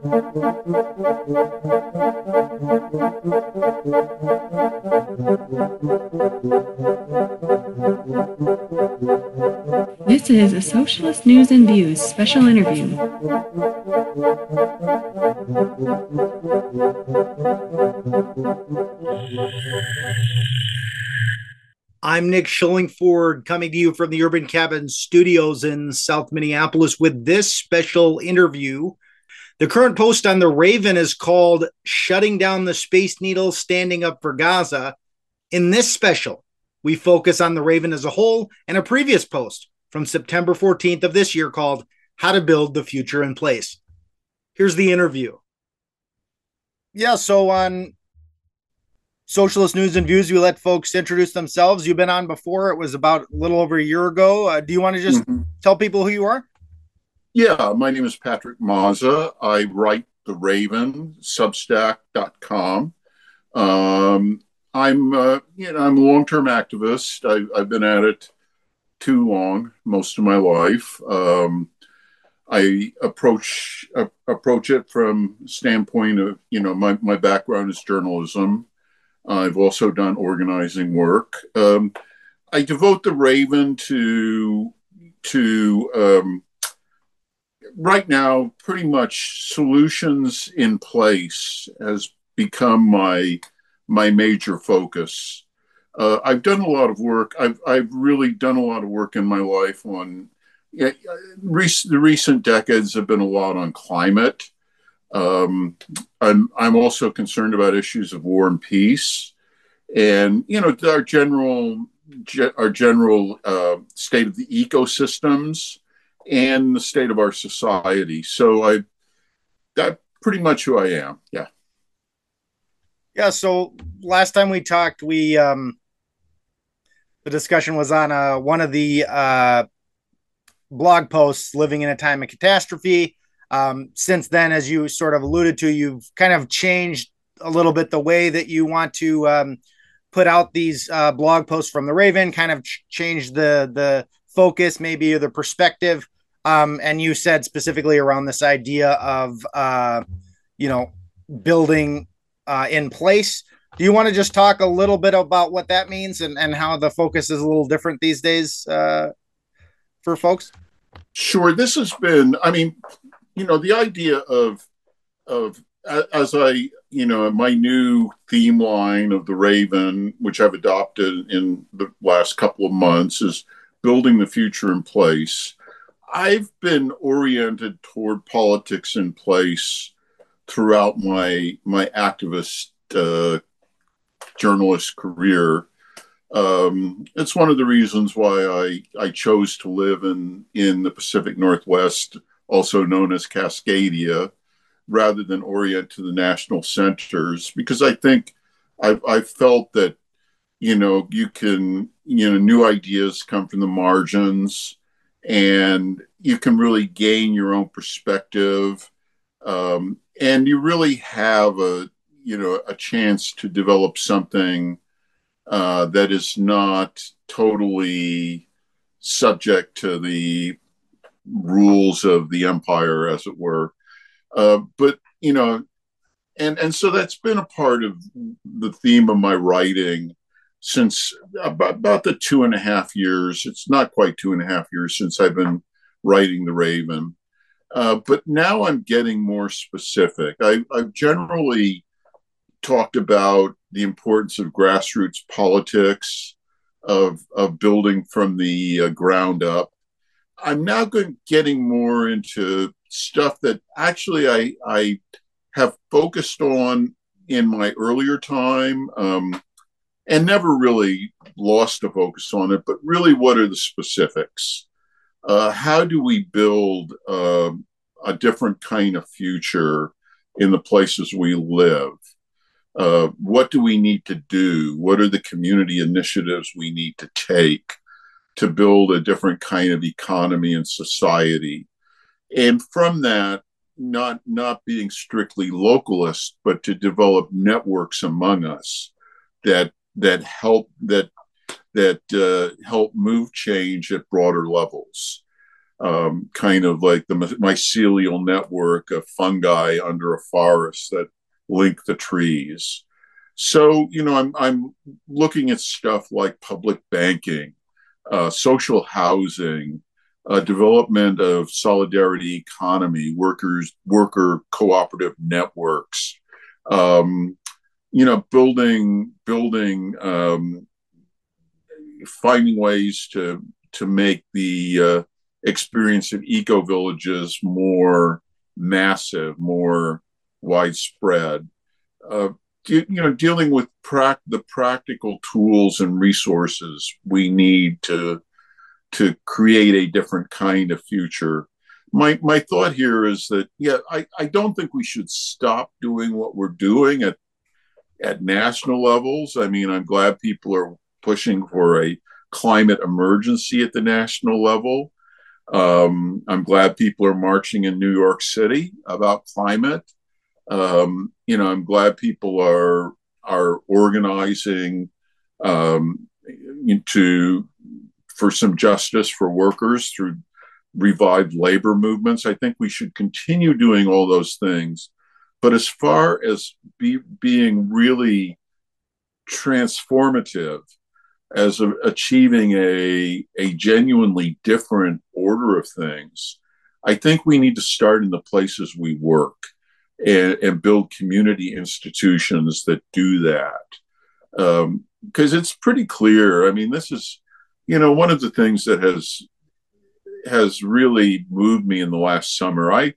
This is a Socialist News and Views special interview. I'm Nick Schillingford coming to you from the Urban Cabin Studios in South Minneapolis with this special interview. The current post on the Raven is called Shutting Down the Space Needle Standing Up for Gaza. In this special, we focus on the Raven as a whole and a previous post from September 14th of this year called How to Build the Future in Place. Here's the interview. Yeah, so on Socialist News and Views, we let folks introduce themselves. You've been on before. It was about a little over a year ago. Uh, do you want to just mm-hmm. tell people who you are? Yeah, my name is Patrick Mazza. I write The Raven, Substack.com. Um, I'm, uh, you know, I'm a long-term activist. I, have been at it too long, most of my life. Um, I approach uh, approach it from standpoint of, you know, my, my background is journalism. I've also done organizing work. Um, I devote the Raven to to um, right now. Pretty much solutions in place has become my my major focus. Uh, I've done a lot of work. I've I've really done a lot of work in my life on. Yeah, rec- the recent decades have been a lot on climate um, I'm, I'm also concerned about issues of war and peace, and you know our general our general uh, state of the ecosystems and the state of our society. So I that pretty much who I am. Yeah. Yeah. So last time we talked, we um, the discussion was on uh, one of the uh, blog posts, "Living in a Time of Catastrophe." Um, since then, as you sort of alluded to, you've kind of changed a little bit the way that you want to um, put out these uh, blog posts from the Raven, kind of ch- changed the the focus, maybe the perspective. Um, and you said specifically around this idea of uh, you know building uh, in place. Do you want to just talk a little bit about what that means and, and how the focus is a little different these days uh, for folks? Sure. This has been, I mean, you know, the idea of of as I, you know, my new theme line of the Raven, which I've adopted in the last couple of months, is building the future in place. I've been oriented toward politics in place throughout my my activist uh, journalist career. Um, it's one of the reasons why I, I chose to live in, in the Pacific Northwest also known as Cascadia, rather than orient to the national centers, because I think I've, I've felt that, you know, you can, you know, new ideas come from the margins and you can really gain your own perspective. Um, and you really have a, you know, a chance to develop something uh, that is not totally subject to the rules of the empire, as it were. Uh, but you know, and and so that's been a part of the theme of my writing since about, about the two and a half years. It's not quite two and a half years since I've been writing The Raven. Uh, but now I'm getting more specific. I, I've generally talked about the importance of grassroots politics, of, of building from the uh, ground up. I'm now getting more into stuff that actually I, I have focused on in my earlier time um, and never really lost a focus on it, but really what are the specifics? Uh, how do we build uh, a different kind of future in the places we live? Uh, what do we need to do? What are the community initiatives we need to take? to build a different kind of economy and society. And from that, not not being strictly localist, but to develop networks among us that that help that that uh, help move change at broader levels. um, kind of like the mycelial network of fungi under a forest that link the trees. So, you know, I'm, I'm looking at stuff like public banking, uh, social housing, uh, development of solidarity economy, workers, worker cooperative networks, um, you know, building, building, um, finding ways to to make the uh, experience of eco villages more massive, more widespread. Uh, you know, dealing with pra- the practical tools and resources we need to to create a different kind of future. My my thought here is that yeah, I, I don't think we should stop doing what we're doing at at national levels. I mean, I'm glad people are pushing for a climate emergency at the national level. Um, I'm glad people are marching in New York City about climate. Um, you know, I'm glad people are are organizing um, to for some justice for workers through revived labor movements. I think we should continue doing all those things. But as far as be, being really transformative, as a, achieving a, a genuinely different order of things, I think we need to start in the places we work and, and build community institutions that do that. Because um, it's pretty clear. I mean, this is, you know, one of the things that has has really moved me in the last summer. I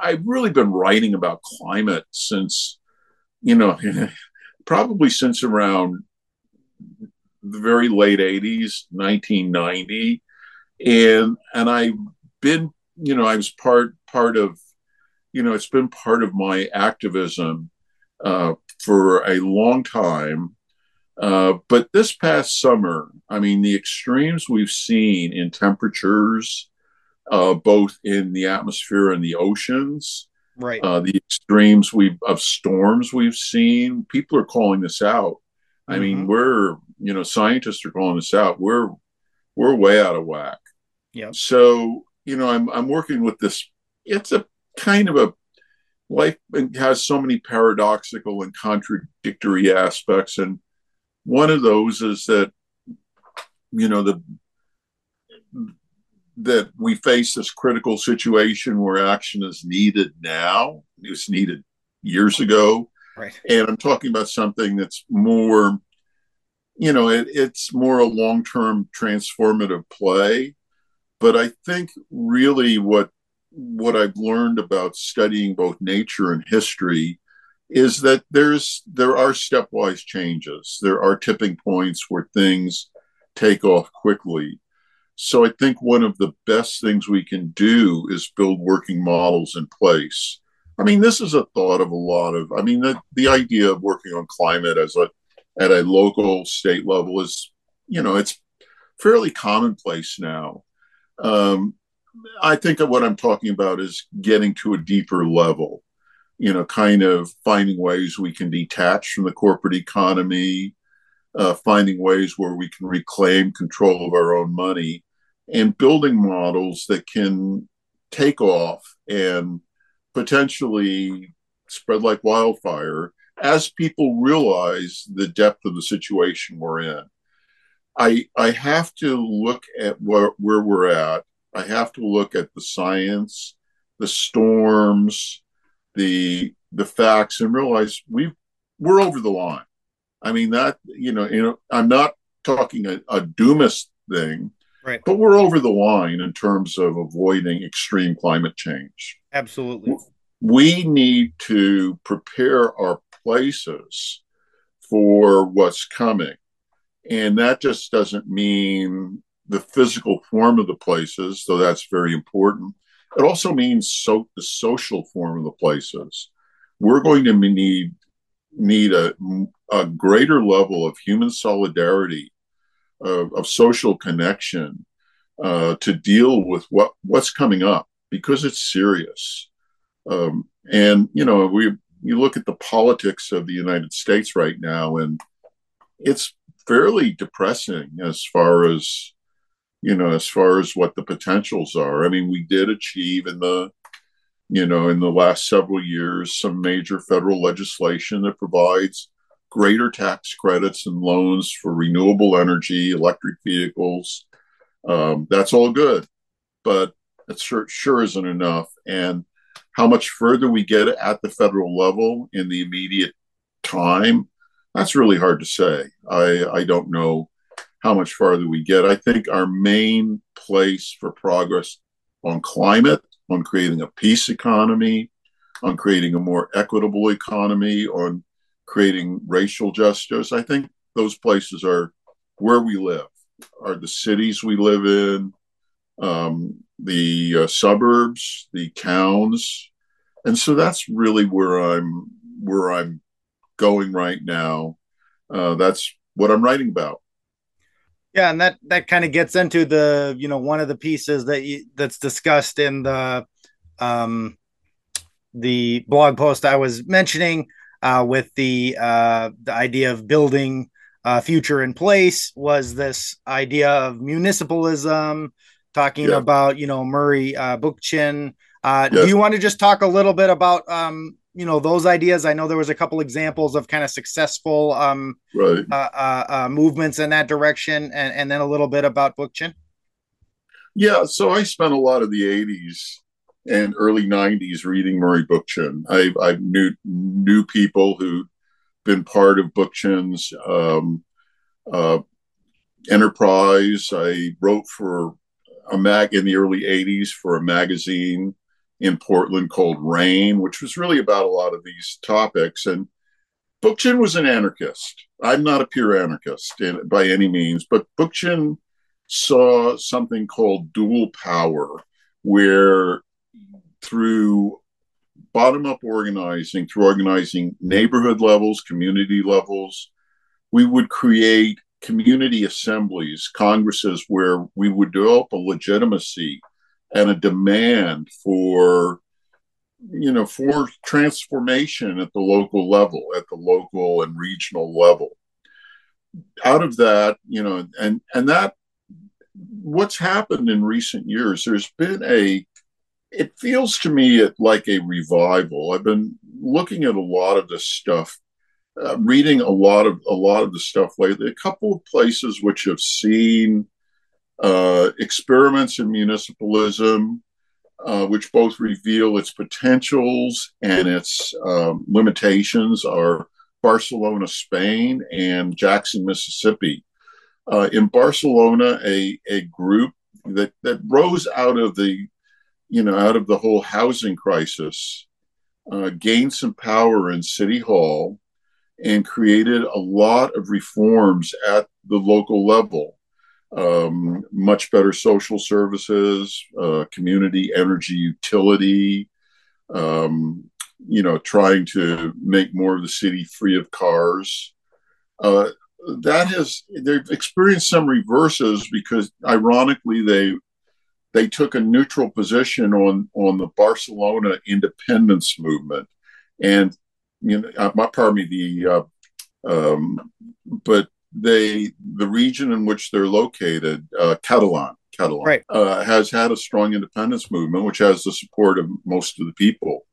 I've really been writing about climate since, you know, probably since around the very late 80s 1990 and and i've been you know i was part part of you know it's been part of my activism uh, for a long time. Uh, but this past summer i mean the extremes we've seen in temperatures uh, both in the atmosphere and the oceans right uh, the extremes we of storms we've seen people are calling this out I mean, mm-hmm. we're you know scientists are calling this out. We're we're way out of whack. Yeah. So you know, I'm I'm working with this. It's a kind of a life has so many paradoxical and contradictory aspects, and one of those is that you know the that we face this critical situation where action is needed now. It was needed years ago Right. And I'm talking about something that's more, you know, it, it's more a long term transformative play. But I think really what what I've learned about studying both nature and history is that there's there are stepwise changes. There are tipping points where things take off quickly. So I think one of the best things we can do is build working models in place I mean, this is a thought of a lot of. I mean, the the idea of working on climate as a at a local state level is, you know, it's fairly commonplace now. Um, I think what I'm talking about is getting to a deeper level. You know, kind of finding ways we can detach from the corporate economy, uh, finding ways where we can reclaim control of our own money, and building models that can take off and potentially spread like wildfire as people realize the depth of the situation we're in. I I have to look at where, where we're at. I have to look at the science, the storms, the the facts, and realize we we're over the line. I mean that you know you know I'm not talking a, a doomist thing, right? But we're over the line in terms of avoiding extreme climate change. Absolutely. We need to prepare our places for what's coming. And that just doesn't mean the physical form of the places, though that's very important. It also means so the social form of the places. We're going to need need a, a greater level of human solidarity, of, of social connection, uh, to deal with what what's coming up because it's serious. Um, and you know, we you look at the politics of the United States right now, and it's fairly depressing as far as you know, as far as what the potentials are. I mean, we did achieve in the, you know, in the last several years, some major federal legislation that provides greater tax credits and loans for renewable energy, electric vehicles. Um, that's all good, but it sure, sure isn't enough. And how much further we get at the federal level in the immediate time, that's really hard to say. I, I don't know how much farther we get. I think our main place for progress on climate, on creating a peace economy, on creating a more equitable economy, on creating racial justice, I think those places are where we live, are the cities we live in, um, the uh, suburbs, the towns, and so that's really where I'm where I'm going right now. Uh, that's what I'm writing about. Yeah, and that that kind of gets into the you know one of the pieces that you, that's discussed in the um, the blog post I was mentioning uh, with the uh, the idea of building a future in place was this idea of municipalism, talking yeah. about you know Murray uh, Bookchin. Uh, yes. Do you want to just talk a little bit about um, you know those ideas. I know there was a couple examples of kind of successful um right. uh, uh, uh, movements in that direction and, and then a little bit about bookchin yeah so i spent a lot of the 80s and early 90s reading murray bookchin i i knew knew people who been part of bookchin's um, uh, enterprise. I wrote for a mag in the early 80s for a magazine in Portland called Rain, which was really about a lot of these topics. And Bookchin was an anarchist. I'm not a pure anarchist in, by any means, but Bookchin saw something called dual power, where through bottom up organizing, through organizing neighborhood levels, community levels, we would create community assemblies, congresses where we would develop a legitimacy and a demand for you know for transformation at the local level at the local and regional level. Out of that you know and and that what's happened in recent years there's been a it feels to me like a revival. I've been looking at a lot of this stuff uh, reading a lot of a lot of the stuff lately. A couple of places which have seen uh, experiments in municipalism, uh, which both reveal its potentials and its um, limitations, are Barcelona, Spain, and Jackson, Mississippi. Uh, in Barcelona, a, a group that, that rose out of the, you know, out of the whole housing crisis, uh, gained some power in City Hall and created a lot of reforms at the local level um, much better social services, uh, community energy utility, um, you know, trying to make more of the city free of cars. Uh, that has they've experienced some reverses because ironically they they took a neutral position on on the Barcelona independence movement, and you know, my pardon me, the uh, um, but they the region in which they're located, uh, Catalan, Catalan, right. uh, has had a strong independence movement, which has the support of most of the people,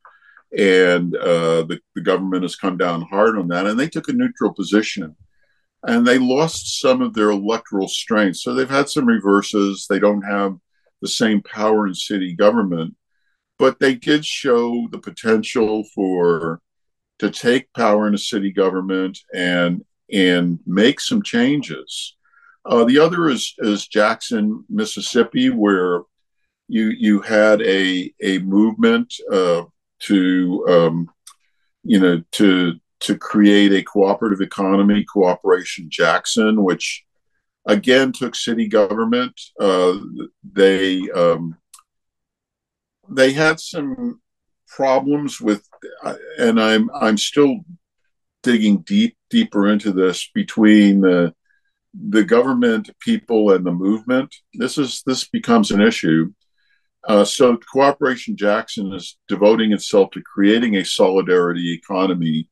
and uh, the the government has come down hard on that, and they took a neutral position, and they lost some of their electoral strength, so they've had some reverses. They don't have the same power in city government, but they did show the potential for to take power in a city government and and make some changes. Uh, the other is is Jackson, Mississippi, where you you had a a movement uh, to um, you know to to create a cooperative economy, Cooperation Jackson, which again took city government. Uh, they um, they had some problems with, uh, and I'm I'm still digging deep deeper into this between the the government, people, and the movement. This is this becomes an issue. Uh, so, Cooperation Jackson is devoting itself to creating a solidarity economy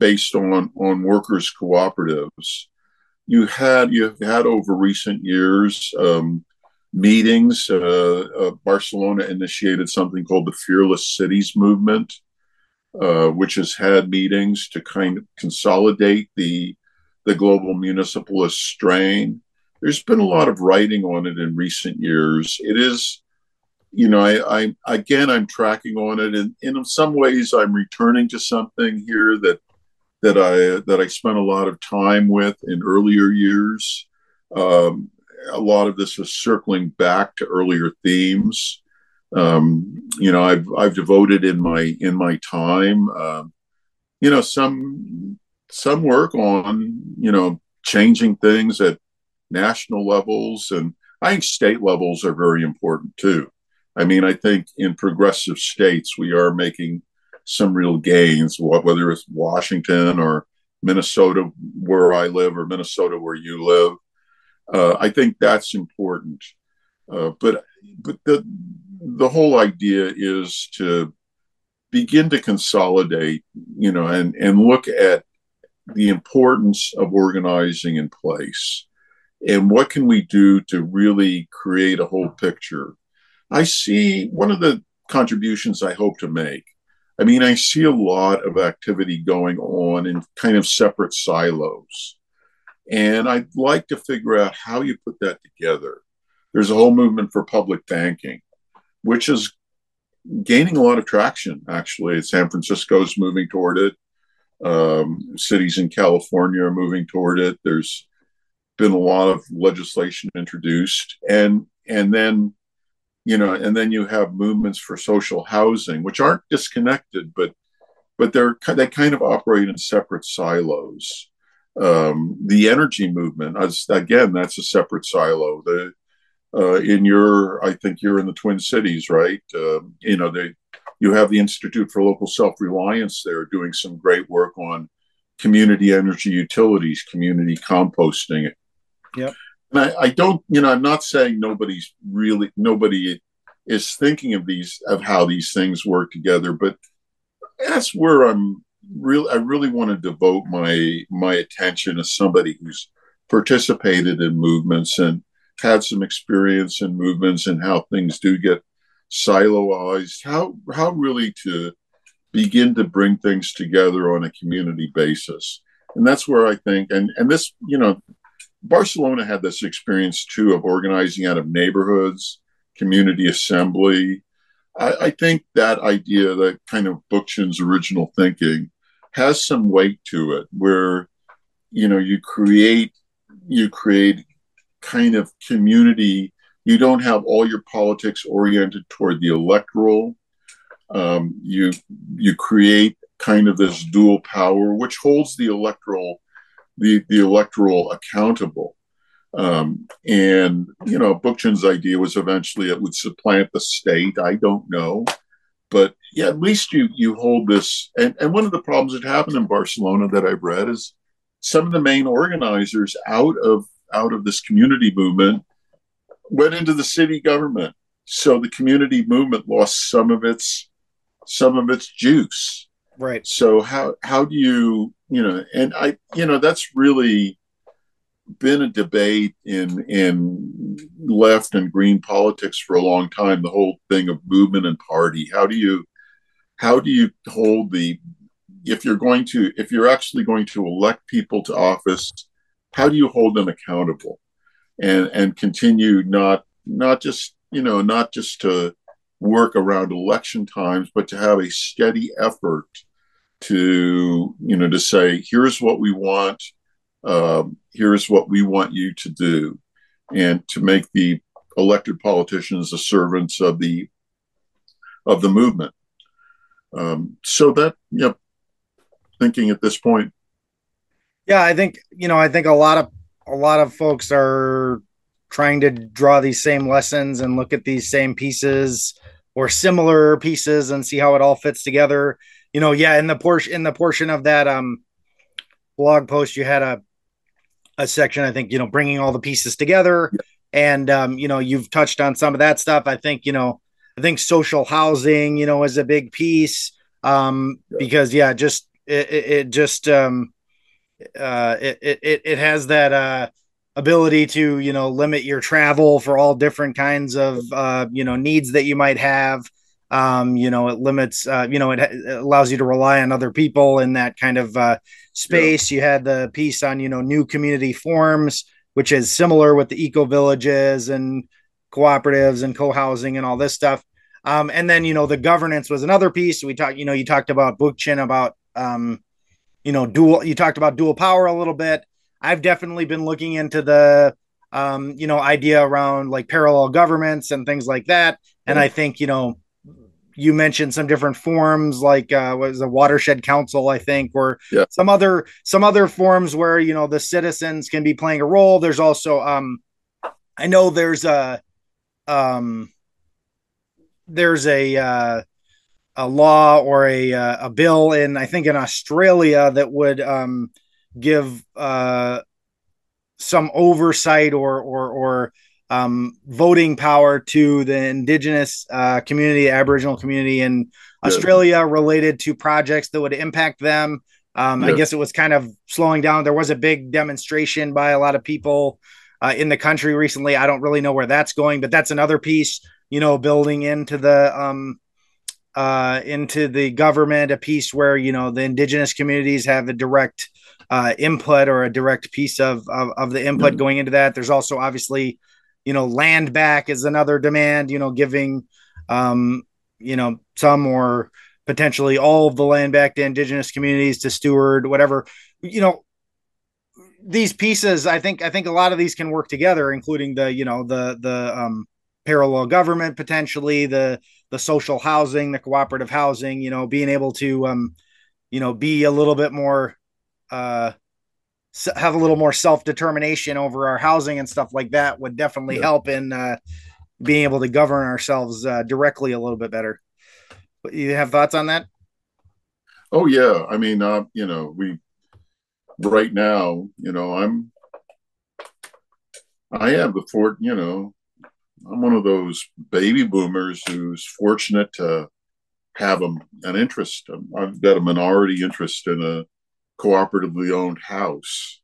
based on on workers' cooperatives. You had you've had over recent years um, meetings. Uh, uh, Barcelona initiated something called the Fearless Cities Movement, uh, which has had meetings to kind of consolidate the the global municipalist strain. There's been a lot of writing on it in recent years. It is, you know, I, I again I'm tracking on it, and, and in some ways I'm returning to something here that that I that I spent a lot of time with in earlier years. Um, a lot of this is circling back to earlier themes. Um, you know, I've I've devoted in my in my time, uh, you know, some some work on you know changing things at national levels, and I think state levels are very important too. I mean, I think in progressive states we are making some real gains, whether it's Washington or Minnesota, where I live, or Minnesota, where you live. Uh, I think that's important. Uh, but but the the whole idea is to begin to consolidate, you know, and and look at the importance of organizing in place and what can we do to really create a whole picture. I see one of the contributions I hope to make I mean, I see a lot of activity going on in kind of separate silos. And I'd like to figure out how you put that together. There's a whole movement for public banking, which is gaining a lot of traction, actually. San Francisco's moving toward it. Um, cities in California are moving toward it. There's been a lot of legislation introduced. And, and then you know and then you have movements for social housing which aren't disconnected but but they're they kind of operate in separate silos um, the energy movement as again that's a separate silo the uh, in your i think you're in the twin cities right uh, you know they you have the institute for local self-reliance there doing some great work on community energy utilities community composting Yeah. and I, I, don't, you know, I'm not saying nobody's really nobody is thinking of these of how these things work together, but that's where I'm really I really want to devote my my attention as somebody who's participated in movements and had some experience in movements and how things do get siloized, how how really to begin to bring things together on a community basis. And that's where I think and and this, you know, Barcelona had this experience too of organizing out of neighborhoods, community assembly. I, I think that idea, that kind of Bookchin's original thinking, has some weight to it, where you know you create you create kind of community. You don't have all your politics oriented toward the electoral. Um, you you create kind of this dual power, which holds the electoral the, the electoral accountable. Um, and, you know, Bookchin's idea was eventually it would supplant the state. I don't know. But yeah, at least you you hold this. And, and one of the problems that happened in Barcelona that I've read is some of the main organizers out of out of this community movement went into the city government. So the community movement lost some of its some of its juice. Right. So how how do you you know, and I, you know, that's really been a debate in in left and green politics for a long time. The whole thing of movement and party. How do you how do you hold the if you're going to if you're actually going to elect people to office, how do you hold them accountable? And and continue not not just you know not just to work around election times, but to have a steady effort to you know to say here's what we want um, here's what we want you to do. And to make the elected politicians the servants of the of the movement. Um, so that you know thinking at this point yeah i think you know i think a lot of a lot of folks are trying to draw these same lessons and look at these same pieces or similar pieces and see how it all fits together you know, yeah, in the portion in the portion of that um blog post, you had a a section. I think you know, bringing all the pieces together, and um, you know, you've touched on some of that stuff. I think you know, I think social housing, you know, is a big piece um, because yeah, just it, it, it just um, uh, it, it it has that uh, ability to you know limit your travel for all different kinds of uh, you know needs that you might have. Um, you know it limits uh, you know it, it, allows you to rely on other people in that kind of uh, space. Yeah. you had the piece on you know new community forms which is similar with the eco villages and cooperatives and co-housing and all this stuff. Um, and then you know the governance was another piece. We talked you know you talked about bookchin about um, you know dual you talked about dual power a little bit. I've definitely been looking into the um, you know idea around like parallel governments and things like that. And i think you know you mentioned some different forms like uh was a watershed council i think or yeah. some other some other forms where you know the citizens can be playing a role. There's also um i know there's a um there's a uh a law or a uh, a bill in I think in Australia that would um give uh some oversight or or or um, voting power to the indigenous uh, community, Aboriginal community in Australia related to projects that would impact them. Um, I guess it was kind of slowing down. There was a big demonstration by a lot of people uh, in the country recently. I don't really know where that's going, but that's another piece, you know, building into the um, uh, into the government, a piece where you know the indigenous communities have a direct uh, input or a direct piece of of, of the input mm-hmm. going into that. There's also obviously you know land back is another demand you know giving um you know some or potentially all of the land back to indigenous communities to steward whatever you know these pieces i think i think a lot of these can work together including the you know the the um parallel government potentially the the social housing the cooperative housing you know being able to um you know be a little bit more uh have a little more self determination over our housing and stuff like that would definitely yeah. help in uh, being able to govern ourselves uh, directly a little bit better. But you have thoughts on that? Oh yeah, I mean, uh, you know, we right now, you know, I'm I have the fort, you know, I'm one of those baby boomers who's fortunate to have a, an interest. I've got a minority interest in a cooperatively owned house.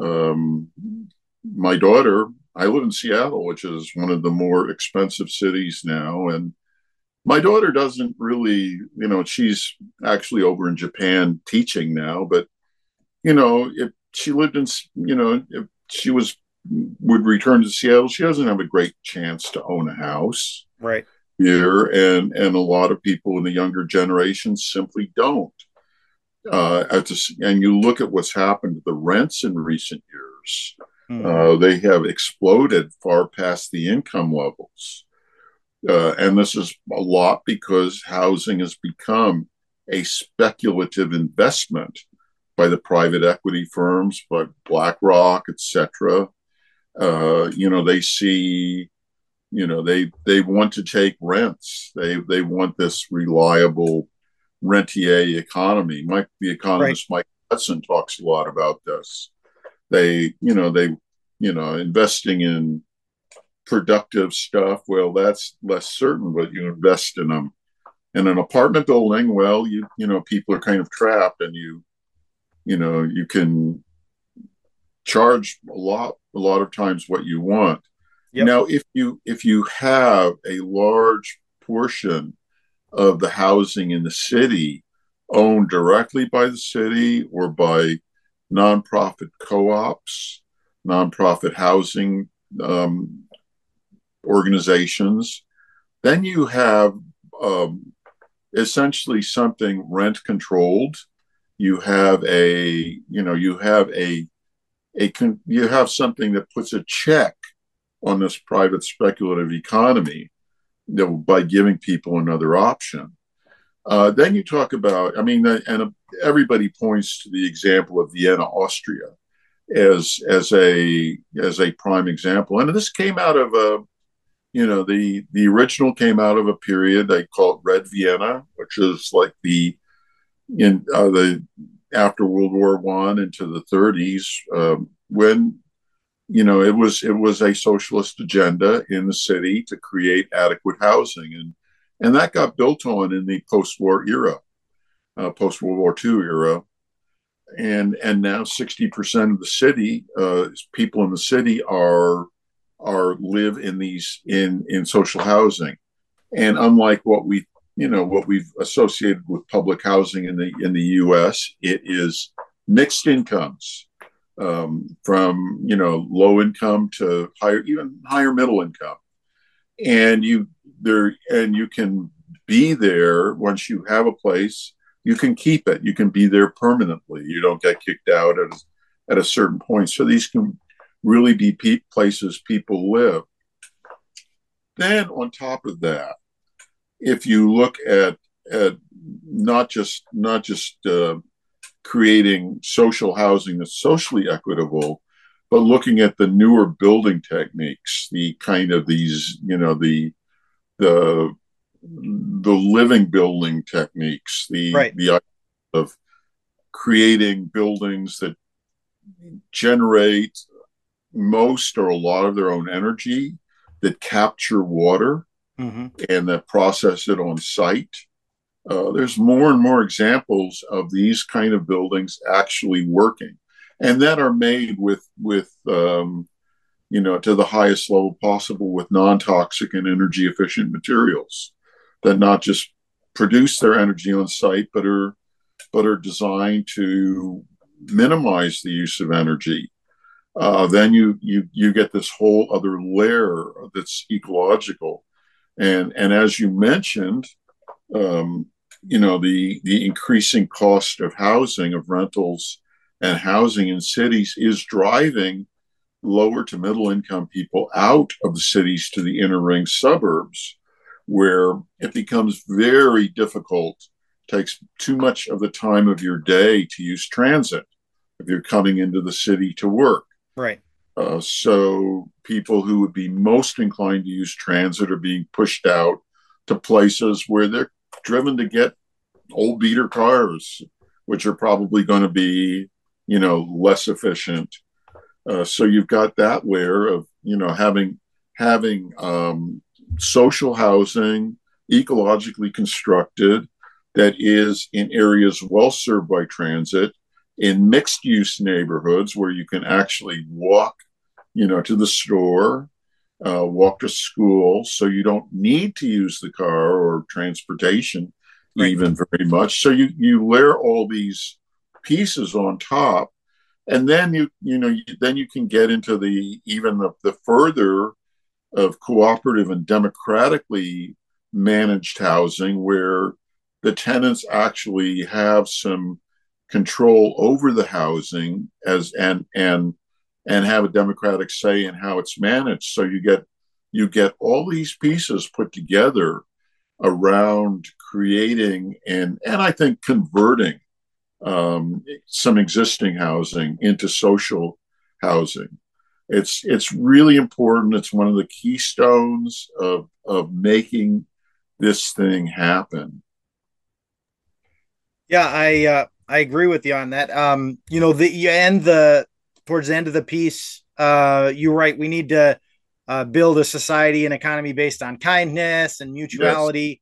Um, my daughter, I live in Seattle, which is one of the more expensive cities now, and my daughter doesn't really, you know, she's actually over in Japan teaching now, but you know, if she lived in, you know, if she was would return to Seattle, she doesn't have a great chance to own a house, right? Here, and and a lot of people in the younger generation simply don't uh, at the, and you look at what's happened to the rents in recent years, mm. uh, they have exploded far past the income levels. Uh, and this is a lot because housing has become a speculative investment by the private equity firms, by BlackRock, etc. Uh, you know, they see, you know, they they want to take rents. They they want this reliable rentier economy. Mike, the economist right. Mike Hudson talks a lot about this. They, you know, they, you know, investing in productive stuff. Well, that's less certain, but you invest in them. In an apartment building, well, you you know, people are kind of trapped, and you, you know, you can charge a lot a lot of times what you want. Yep. Now, if you if you have a large portion of the housing in the city owned directly by the city or by nonprofit co-ops, nonprofit housing um, organizations, then you have um, essentially something rent controlled. You have a, you know, you have a, a, you have something that puts a check on this private speculative economy know, by giving people another option. Uh, then you talk about, I mean, and everybody points to the example of Vienna, Austria, as as a as a prime example. And this came out of a, you know, the the original came out of a period they call it Red Vienna, which is like the in uh, the after World War One into the 30s, um, when you know it was it was a socialist agenda in the city to create adequate housing. And and that got built on in the post-war era uh, post-world war ii era. And and now 60% of the city uh, people in the city are are live in these in in social housing. And unlike what we you know what we've associated with public housing in the in the US it is mixed incomes um, from you know low income to higher even higher middle income and you there and you can be there once you have a place you can keep it. You can be there permanently. You don't get kicked out at, at a certain point. So these can really be pe- places people live. Then on top of that, if you look at at not just not just uh, creating social housing that's socially equitable, but looking at the newer building techniques, the kind of these you know the the the living building techniques, the right. the of creating buildings that generate most or a lot of their own energy, that capture water, mm-hmm. and that process it on site. Uh, there's more and more examples of these kind of buildings actually working, and that are made with with um, you know to the highest level possible with non-toxic and energy efficient materials that not just produce their energy on site, but are but are designed to minimize the use of energy. Uh, then you you you get this whole other layer that's ecological, and and as you mentioned, um, you know the the increasing cost of housing of rentals and housing in cities is driving lower to middle income people out of the cities to the inner ring suburbs where it becomes very difficult, takes too much of the time of your day to use transit if you're coming into the city to work. Right. Uh, so people who would be most inclined to use transit are being pushed out to places where they're driven to get old beater cars, which are probably going to be, you know, less efficient. Uh, so you've got that layer of, you know, having having um, social housing, ecologically constructed, that is in areas well served by transit, in mixed use neighborhoods where you can actually walk, you know, to the store, uh, walk to school, so you don't need to use the car or transportation right. even very much. So you you layer all these pieces on top, and then you you know then you can get into the even the, the further of cooperative and democratically managed housing where the tenants actually have some control over the housing as and and and have a democratic say in how it's managed so you get you get all these pieces put together around creating and and I think converting um, some existing housing into social housing it's it's really important. It's one of the keystones of of making this thing happen. Yeah, I uh, I agree with you on that. Um, you know, the end the towards the end of the piece. Uh, you're right. We need to uh, build a society and economy based on kindness and mutuality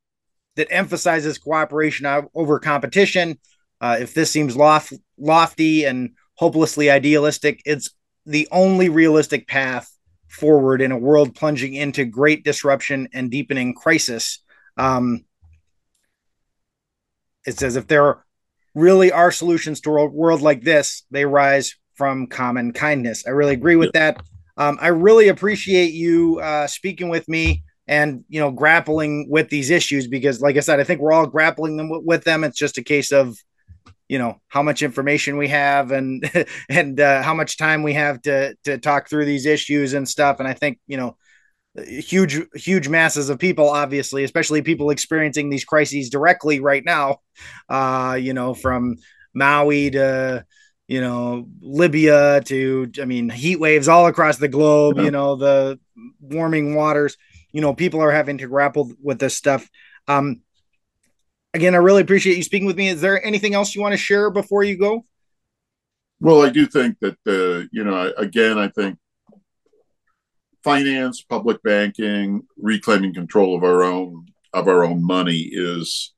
yes. that emphasizes cooperation over competition. Uh, if this seems lof- lofty and hopelessly idealistic, it's the only realistic path forward in a world plunging into great disruption and deepening crisis. Um, it says if there really are solutions to a world like this, they rise from common kindness. I really agree with that. Um, I really appreciate you uh, speaking with me and you know grappling with these issues because, like I said, I think we're all grappling them with them. It's just a case of you know how much information we have and and uh, how much time we have to to talk through these issues and stuff and i think you know huge huge masses of people obviously especially people experiencing these crises directly right now uh you know from maui to you know libya to i mean heat waves all across the globe you know the warming waters you know people are having to grapple with this stuff um again, I really appreciate you speaking with me. Is there anything else you want to share before you go? Well, I do think that uh, you know, again, I think finance, public banking, reclaiming control of our own of our own money is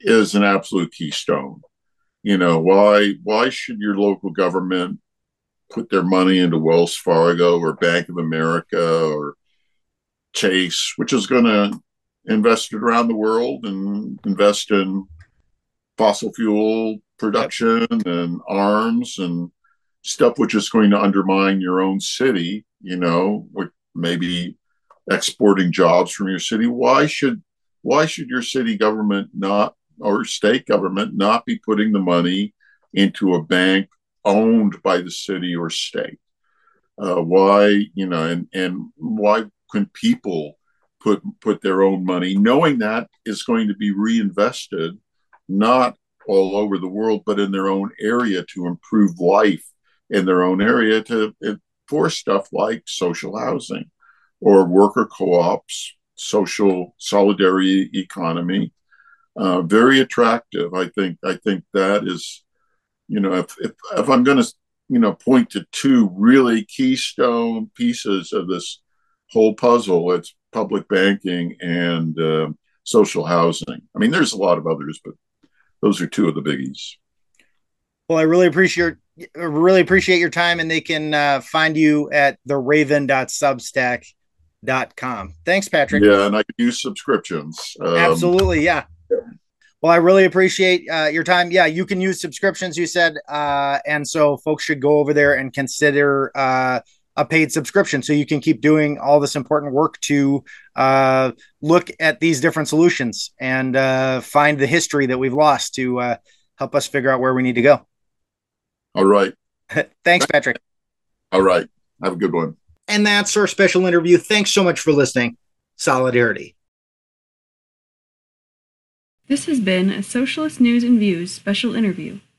is an absolute keystone. You know, why why should your local government put their money into Wells Fargo or Bank of America or Chase, which is going to invest it around the world and invest in fossil fuel production and arms and stuff which is going to undermine your own city, you know, with maybe exporting jobs from your city. Why should why should your city government not or state government not be putting the money into a bank owned by the city or state? Uh, why, you know, and and why can people put put their own money, knowing that is going to be reinvested, not all over the world, but in their own area to improve life in their own area to for stuff like social housing or worker co-ops, social solidarity economy. Uh, very attractive. I think. I think that is, you know, if if, if I'm going to, you know, point to two really keystone pieces of this whole puzzle, it's public banking and uh, social housing. I mean, there's a lot of others, but those are two of the biggies. Well, I really appreciate really appreciate your time, and they can uh, find you at the raven.substack.com. Thanks, Patrick. Yeah, and I can use subscriptions. Um, Absolutely, yeah. Well, I really appreciate uh, your time. Yeah, you can use subscriptions, you said, uh, and so folks should go over there and consider uh, a paid subscription so you can keep doing all this important work to uh, look at these different solutions and uh, find the history that we've lost to uh, help us figure out where we need to go. All right. Thanks, Patrick. All right. Have a good one. And that's our special interview. Thanks so much for listening. Solidarity. This has been a Socialist News and Views special interview.